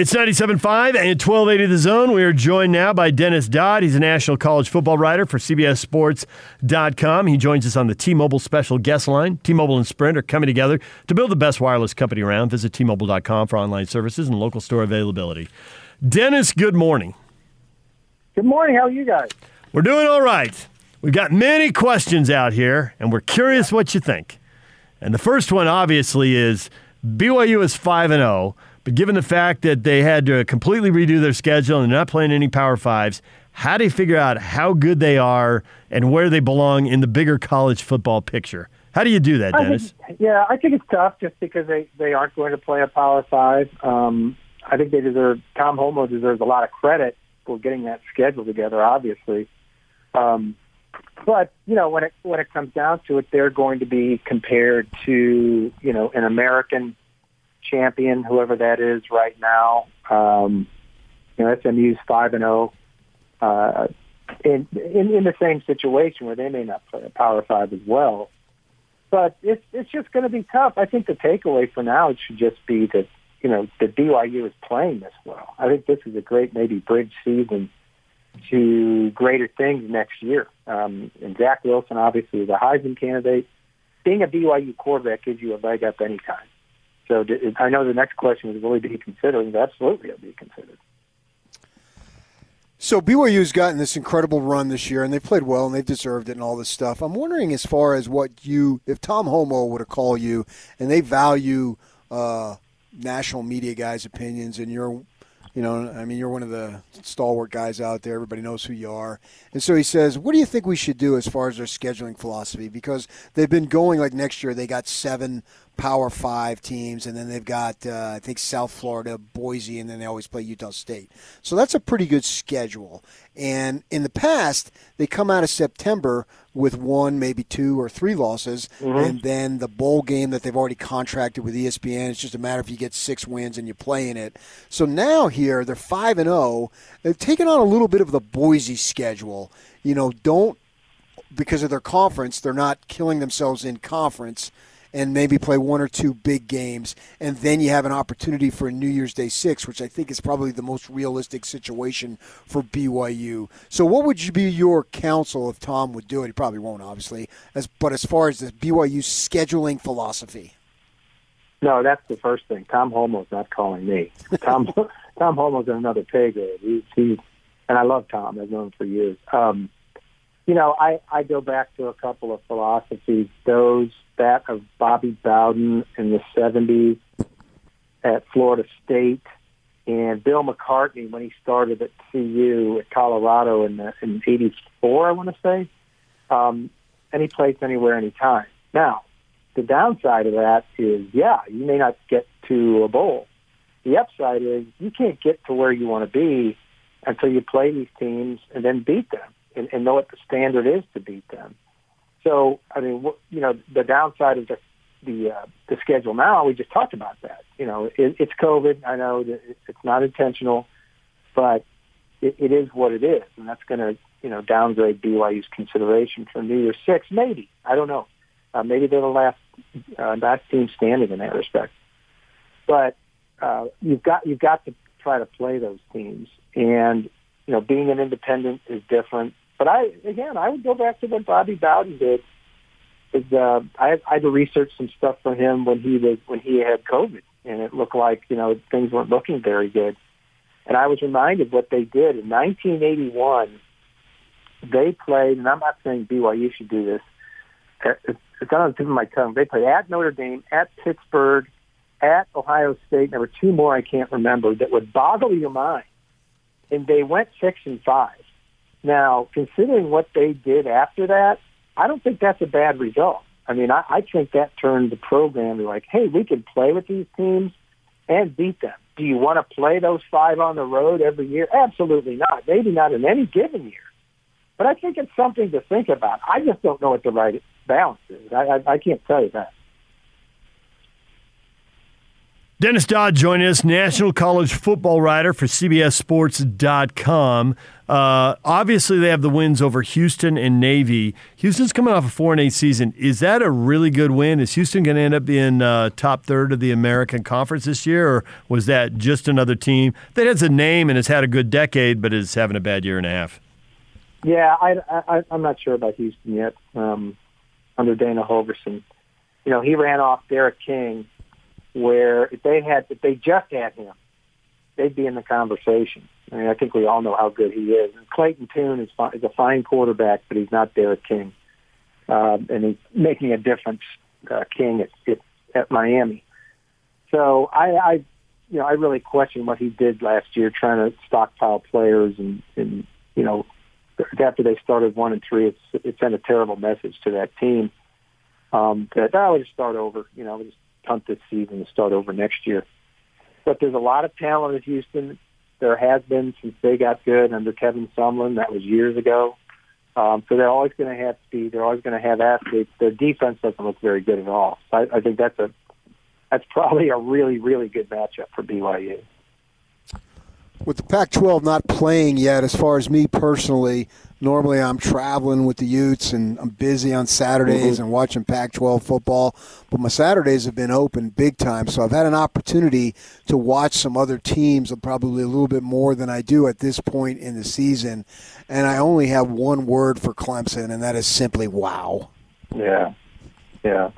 It's 97.5 and 1280 The Zone. We are joined now by Dennis Dodd. He's a national college football writer for CBSSports.com. He joins us on the T-Mobile special guest line. T-Mobile and Sprint are coming together to build the best wireless company around. Visit T-Mobile.com for online services and local store availability. Dennis, good morning. Good morning. How are you guys? We're doing all right. We've got many questions out here, and we're curious what you think. And the first one, obviously, is BYU is 5 and 0. But given the fact that they had to completely redo their schedule and they're not playing any Power Fives, how do you figure out how good they are and where they belong in the bigger college football picture? How do you do that, Dennis? I think, yeah, I think it's tough just because they, they aren't going to play a Power Five. Um, I think they deserve, Tom Holmoe deserves a lot of credit for getting that schedule together, obviously. Um, but you know, when it when it comes down to it, they're going to be compared to you know an American champion, whoever that is right now. Um, you know, SMU's five and zero. Uh, in, in in the same situation where they may not play a Power Five as well, but it's it's just going to be tough. I think the takeaway for now it should just be that you know that BYU is playing this well. I think this is a great maybe bridge season to greater things next year. Um, and Zach Wilson obviously is a Heisman candidate. Being a BYU quarterback gives you a leg up anytime. So I know the next question is, will he be considered? Absolutely, he'll be considered. So BYU's gotten this incredible run this year, and they played well, and they've deserved it, and all this stuff. I'm wondering, as far as what you, if Tom Holmoe were to call you, and they value uh, national media guys' opinions, and you're you know, I mean, you're one of the stalwart guys out there. Everybody knows who you are. And so he says, What do you think we should do as far as their scheduling philosophy? Because they've been going like next year, they got seven Power Five teams, and then they've got, uh, I think, South Florida, Boise, and then they always play Utah State. So that's a pretty good schedule. And in the past, they come out of September with one, maybe two or three losses, mm-hmm. and then the bowl game that they've already contracted with ESPN. It's just a matter if you get six wins and you play in it. So now here they're five and zero. Oh. They've taken on a little bit of the Boise schedule. You know, don't because of their conference, they're not killing themselves in conference and maybe play one or two big games, and then you have an opportunity for a New Year's Day six, which I think is probably the most realistic situation for BYU. So, what would you be your counsel if Tom would do it? He probably won't, obviously. As but as far as the BYU scheduling philosophy. No, that's the first thing. Tom Holmoe's not calling me. Tom Tom Holmoe's in another pay grade. He's, he's and I love Tom. I've known him for years. Um, you know, I, I go back to a couple of philosophies. Those that of Bobby Bowden in the 70s at Florida State, and Bill McCartney when he started at CU at Colorado in the, in '84, I want to say. Um, any place, anywhere, anytime. Now, the downside of that is, yeah, you may not get to a bowl. The upside is you can't get to where you want to be until you play these teams and then beat them and, and know what the standard is to beat them. So, I mean, you know, the downside of the the uh, the schedule now, we just talked about that. You know, it, it's COVID. I know that it's not intentional, but it, it is what it is, and that's going to you know downgrade BYU's consideration for New Year's Six. Maybe I don't know. Uh, maybe they're the last uh, last team standing in that respect. But uh, you've got you've got to try to play those teams, and you know being an independent is different. But I, again, I would go back to what Bobby Bowden did. Is uh, I, I had to research some stuff for him when he was when he had COVID, and it looked like you know things weren't looking very good. And I was reminded what they did in 1981. They played, and I'm not saying BYU should do this. It's on the tip of my tongue. They played at Notre Dame, at Pittsburgh, at Ohio State. There were two more I can't remember that would boggle your mind. And they went six and five. Now, considering what they did after that, I don't think that's a bad result. I mean, I, I think that turned the program to like, hey, we can play with these teams and beat them. Do you want to play those five on the road every year? Absolutely not. Maybe not in any given year. But I think it's something to think about. I just don't know what the right balance is. I, I, I can't tell you that. Dennis Dodd joining us, national college football writer for CBSSports.com. Uh, obviously, they have the wins over Houston and Navy. Houston's coming off a four and eight season. Is that a really good win? Is Houston going to end up being uh, top third of the American Conference this year, or was that just another team that has a name and has had a good decade, but is having a bad year and a half? Yeah, I, I'm not sure about Houston yet. Um, under Dana Holgorsen, you know, he ran off D'Eriq King where if they had if they just had him, they'd be in the conversation. I mean, I think we all know how good he is. And Clayton Tune is, fi- is a fine quarterback, but he's not D'Eriq King, um, and he's making a difference. Uh, King at, at at Miami. So I, I, you know, I really question what he did last year, trying to stockpile players, and and you know, after they started one and three, it's it sent a terrible message to that team. Um, that I would just start over. You know, just punt this season and start over next year. But there's a lot of talent in Houston. There has been since they got good under Kevin Sumlin. That was years ago. Um, so they're always going to have speed. They're always going to have athletes. Their defense doesn't look very good at all. So I, I think that's a that's probably a really really good matchup for BYU. With the Pac-12 not playing yet, as far as me personally, normally I'm traveling with the Utes and I'm busy on Saturdays mm-hmm. and watching Pac-12 football. But my Saturdays have been open big time, so I've had an opportunity to watch some other teams, probably a little bit more than I do at this point in the season. And I only have one word for Clemson, and that is simply wow. Yeah, yeah.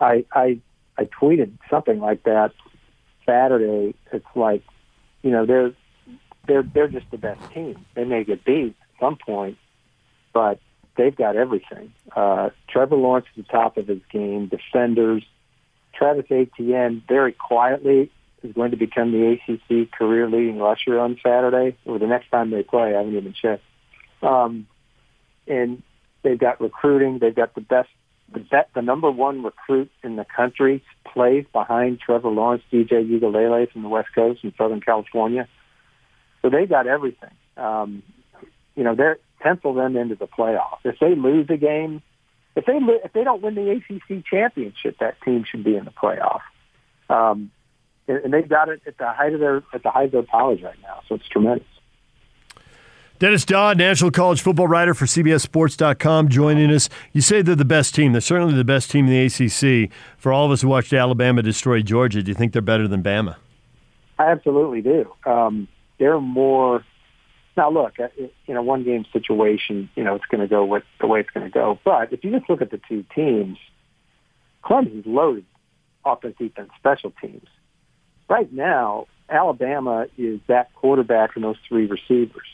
I I I tweeted something like that Saturday. It's like, you know, they're they're they're just the best team. They may get beat at some point, but they've got everything. Uh, Trevor Lawrence is the top of his game. Defenders, Travis Etienne, very quietly is going to become the ACC career leading rusher on Saturday or the next time they play. I haven't even checked. Um, and they've got recruiting. They've got the best, the bet, the number one recruit in the country plays behind Trevor Lawrence, DJ Uiagalelei from the West Coast in Southern California. So they got everything. Um, you know, they're pencil them into the playoffs. If they lose a game, if they if they don't win the ACC championship, that team should be in the playoff. Um, and, and they've got it at the height of their at the height of their powers right now. So it's tremendous. Dennis Dodd, national college football writer for CBSSports.com, joining us. You say they're the best team. They're certainly the best team in the ACC. For all of us who watched Alabama destroy Georgia, do you think they're better than Bama? I absolutely do. Um, they're more now. Look, uh, in a one-game situation, you know it's going to go with the way it's going to go. But if you just look at the two teams, Clemson's loaded offense, defense, special teams. Right now, Alabama is that quarterback and those three receivers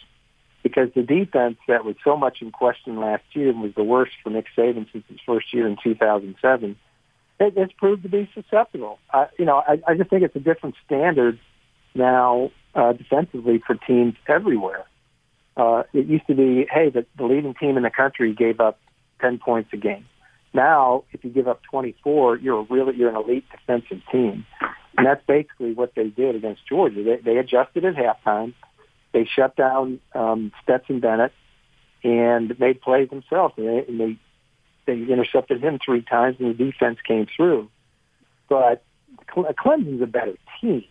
because the defense that was so much in question last year and was the worst for Nick Saban since his first year in 2007, it, it's proved to be susceptible. Uh, you know, I, I just think it's a different standard now uh, defensively for teams everywhere. Uh, it used to be, hey, the, the leading team in the country gave up 10 points a game. Now, if you give up 24, you're a really you're an elite defensive team, and that's basically what they did against Georgia. They, they adjusted at halftime. They shut down um, Stetson Bennett and made plays themselves, and they, and they they intercepted him three times, and the defense came through. But Clemson's a better team.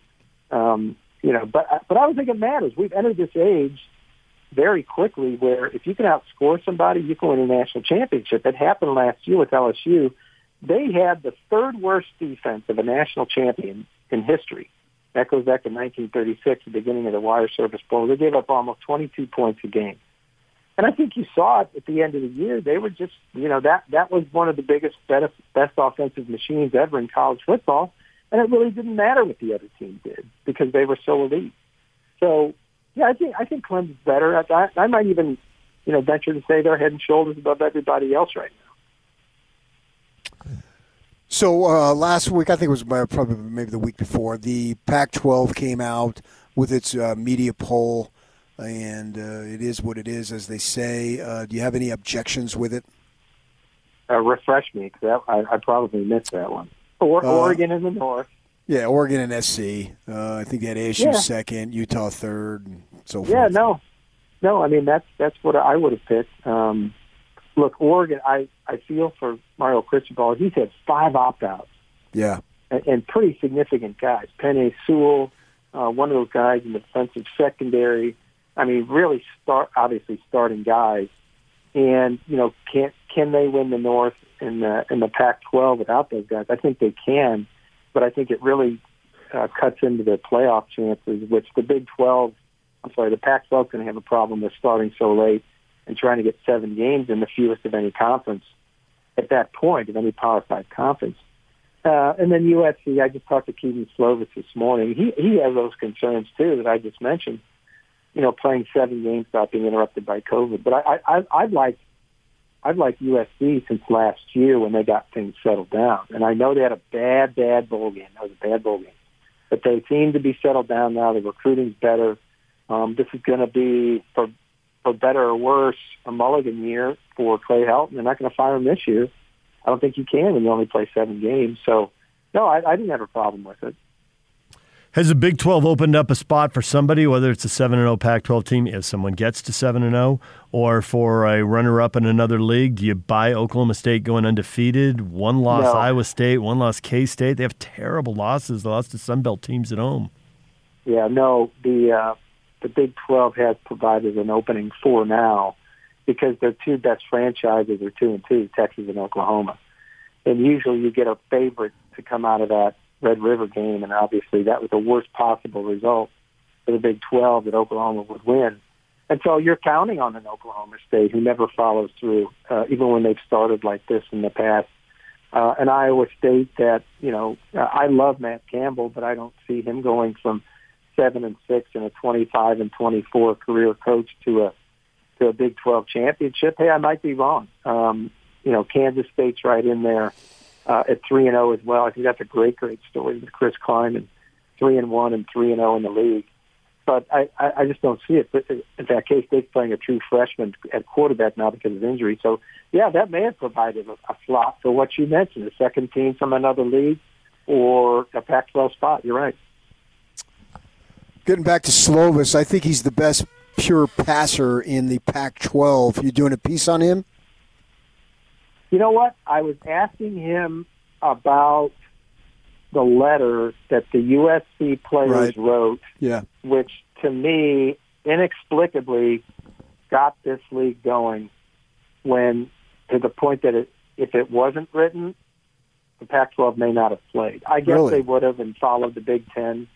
Um, you know, but but I don't think it matters. We've entered this age very quickly where if you can outscore somebody, you can win a national championship. It happened last year with LSU. They had the third worst defense of a national champion in history. That goes back to 1936, the beginning of the Wire Service Bowl. They gave up almost 22 points a game. And I think you saw it at the end of the year. They were just, you know, that that was one of the biggest, best, best offensive machines ever in college football. And it really didn't matter what the other team did because they were so elite. So, yeah, I think I think Clemson's better. At I, I might even, you know, venture to say they're head and shoulders above everybody else right now. So uh, last week, I think it was probably maybe the week before, the Pac-12 came out with its uh, media poll, and uh, it is what it is, as they say. Uh, do you have any objections with it? Uh, refresh me, because I, I probably missed that one. Or uh, Oregon in the north. Yeah, Oregon and SC. Uh, I think had ASU yeah. second, Utah third, and so forth. Yeah, no, no. I mean that's that's what I would have picked. Um, look, Oregon. I I feel for Mario Cristobal. He's had five opt outs. Yeah. and, and pretty significant guys. Penei Sewell, uh, one of those guys in the defensive secondary. I mean, really start obviously starting guys. And you know, can can they win the North in the in the Pac-12 without those guys? I think they can, but I think it really uh, cuts into their playoff chances, which the Big 12, I'm sorry, the Pac-12 is going to have a problem with starting so late and trying to get seven games in the fewest of any conference at that point of any Power Five conference. Uh, and then USC, I just talked to Kedon Slovis this morning. He he has those concerns too that I just mentioned. You know, playing seven games without being interrupted by COVID. But I, I I'd like I'd like USC since last year when they got things settled down. And I know they had a bad, bad bowl game. That was a bad bowl game. But they seem to be settled down now. The recruiting's better. Um, this is going to be, for for better or worse, a mulligan year for Clay Helton. They're not going to fire him this year. I don't think you can when you only play seven games. So, no, I, I didn't have a problem with it. Has the Big 12 opened up a spot for somebody, whether it's a 7 0 Pac 12 team, if someone gets to 7 0, or for a runner up in another league? Do you buy Oklahoma State going undefeated? One loss no. Iowa State, one loss K State. They have terrible losses. They lost to Sunbelt teams at home. Yeah, no, the uh, the Big 12 has provided an opening for now because their two best franchises are 2 and 2, Texas and Oklahoma. And usually you get a favorite to come out of that Red River game, and obviously that was the worst possible result for the Big 12 that Oklahoma would win. And so you're counting on an Oklahoma State who never follows through, uh, even when they've started like this in the past. Uh, an Iowa State that, you know, I love Matt Campbell, but I don't see him going from seven and six and a 25 and 24 career coach to a to a Big 12 championship. Hey, I might be wrong. Um, you know, Kansas State's right in there uh, at three and zero oh as well. I think that's a great, great story with Chris Klieman, three and one and three and zero oh in the league. But I, I, just don't see it. But in fact, K State's playing a true freshman at quarterback now because of injury. So yeah, that may have provided a, a slot for what you mentioned, a second team from another league or a Pac-12 spot. You're right. Getting back to Slovis, I think he's the best pure passer in the Pac-12. You doing a piece on him? You know what? I was asking him about the letter that the USC players right. wrote, yeah. which to me inexplicably got this league going when to the point that it, if it wasn't written, the Pac-12 may not have played. I guess really? they would have and followed the Big Ten,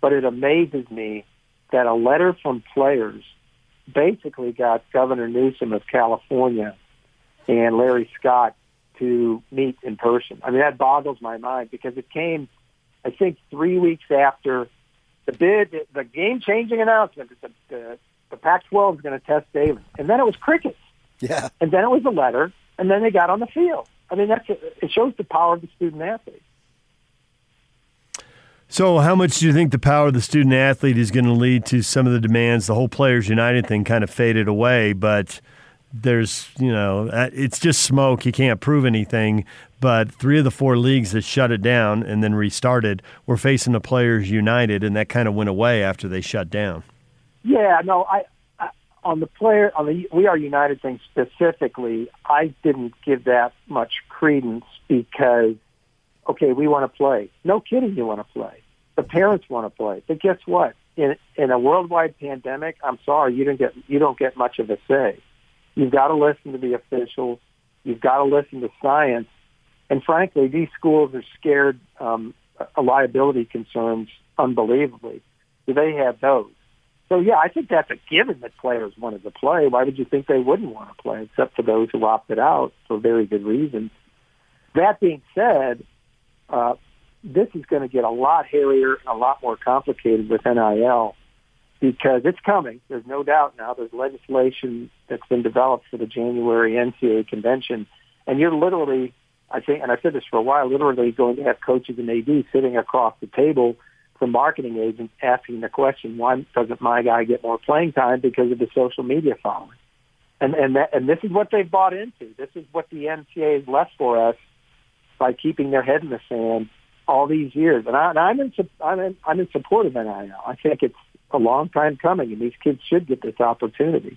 but it amazes me that a letter from players basically got Governor Newsom of California and Larry Scott to meet in person. I mean, that boggles my mind because it came, I think, three weeks after the bid, the game-changing announcement that the, the, the Pac-12 is going to test Davis, and then it was crickets. Yeah. And then it was a letter, and then they got on the field. I mean, that's it shows the power of the student athlete. So, how much do you think the power of the student athlete is going to lead to some of the demands? The whole Players United thing kind of faded away, but there's, you know, uh, it's just smoke. You can't prove anything. But three of the four leagues that shut it down and then restarted were facing the Players United, and that kind of went away after they shut down. Yeah, no, I, I on the player on the We Are United thing specifically, I didn't give that much credence because, okay, we want to play. No kidding, you want to play. The parents want to play. But guess what? In in a worldwide pandemic, I'm sorry, you don't get you don't get much of a say. You've got to listen to the officials. You've got to listen to science. And frankly, these schools are scared um, liability concerns unbelievably. Do they have those? So yeah, I think that's a given that players wanted to play. Why would you think they wouldn't want to play, except for those who opted out for very good reasons? That being said, uh, this is going to get a lot hairier and a lot more complicated with NIL because it's coming. There's no doubt now. There's legislation that's been developed for the January NCAA convention, and you're literally, I think, and I said this for a while, literally going to have coaches and AD sitting across the table from marketing agents asking the question, why doesn't my guy get more playing time because of the social media following? And and that, and this is what they've bought into. This is what the NCAA has left for us by keeping their head in the sand all these years. And, I, and I'm in I'm in I'm in support of NIL. I think it's a long time coming, and these kids should get this opportunity.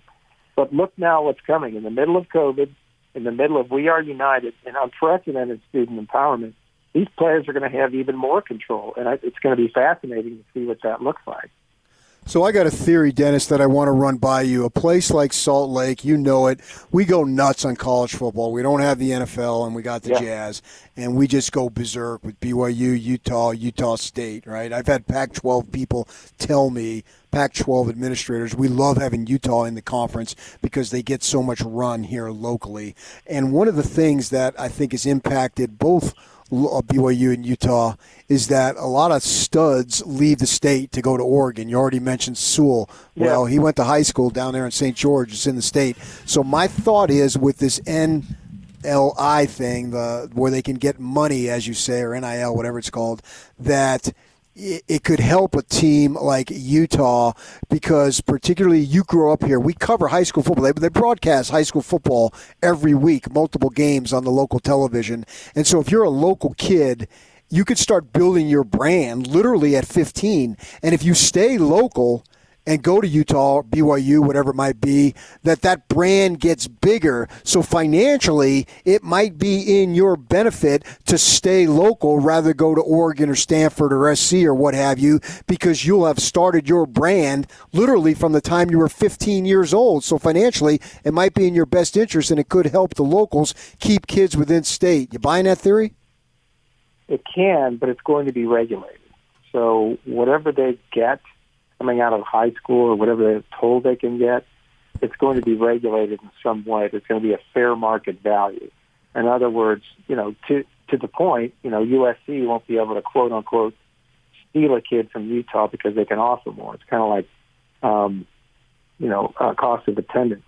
But look now what's coming. In the middle of COVID, in the middle of We Are United and unprecedented student empowerment, these players are going to have even more control, and it's going to be fascinating to see what that looks like. So I got a theory, Dennis, that I want to run by you. A place like Salt Lake, you know it. We go nuts on college football. We don't have the NFL, and we got the yeah. Jazz, and we just go berserk with BYU, Utah, Utah State. Right? I've had Pac-12 people tell me, Pac-12 administrators, we love having Utah in the conference because they get so much run here locally. And one of the things that I think has impacted both Uh, BYU and Utah is that a lot of studs leave the state to go to Oregon. You already mentioned Sewell. Yeah. Well, he went to high school down there in St. George. It's in the state. So my thought is with this NLI thing, the where they can get money, as you say, or NIL, whatever it's called, that – it could help a team like Utah because particularly you grew up here. We cover high school football. They, they broadcast high school football every week, multiple games on the local television. And so if you're a local kid, you could start building your brand literally at 15. And if you stay local – and go to Utah, BYU, whatever it might be, that that brand gets bigger. So financially, it might be in your benefit to stay local rather go to Oregon or Stanford or SC or what have you, because you'll have started your brand literally from the time you were 15 years old. So financially, it might be in your best interest and it could help the locals keep kids within state. You buying that theory? It can, but it's going to be regulated. So whatever they get – coming out of high school or whatever told they can get, it's going to be regulated in some way. There's going to be a fair market value. In other words, you know, to to the point, you know, USC won't be able to quote unquote steal a kid from Utah because they can offer more. It's kind of like, um, you know, uh, cost of attendance.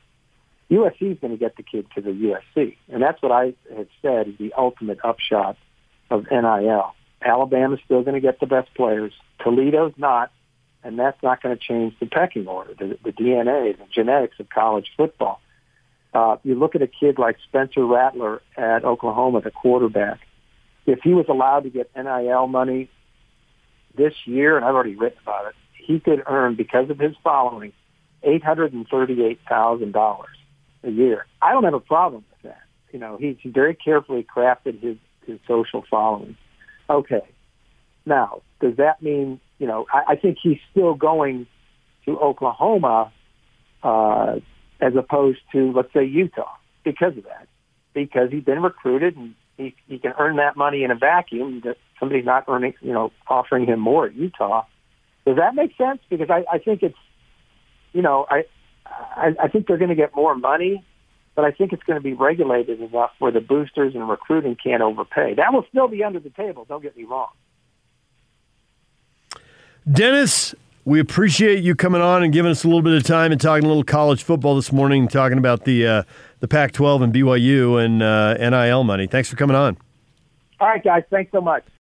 USC is going to get the kid to the USC, and that's what I had said is the ultimate upshot of NIL. Alabama's still going to get the best players. Toledo's not and that's not going to change the pecking order, the, the DNA, the genetics of college football. Uh, you look at a kid like Spencer Rattler at Oklahoma, the quarterback. If he was allowed to get NIL money this year, and I've already written about it, he could earn because of his following eight hundred and thirty-eight thousand dollars a year. I don't have a problem with that. You know, he's very carefully crafted his his social following. Okay, now does that mean you know, I, I think he's still going to Oklahoma uh, as opposed to, let's say, Utah because of that, because he's been recruited and he, he can earn that money in a vacuum that somebody's not earning, you know, offering him more at Utah. Does that make sense? Because I, I think it's, you know, I, I, I think they're going to get more money, but I think it's going to be regulated enough where the boosters and recruiting can't overpay. That will still be under the table. Don't get me wrong. Dennis, we appreciate you coming on and giving us a little bit of time and talking a little college football this morning, talking about the uh, the Pac-12 and BYU and uh, NIL money. Thanks for coming on. All right, guys. Thanks so much.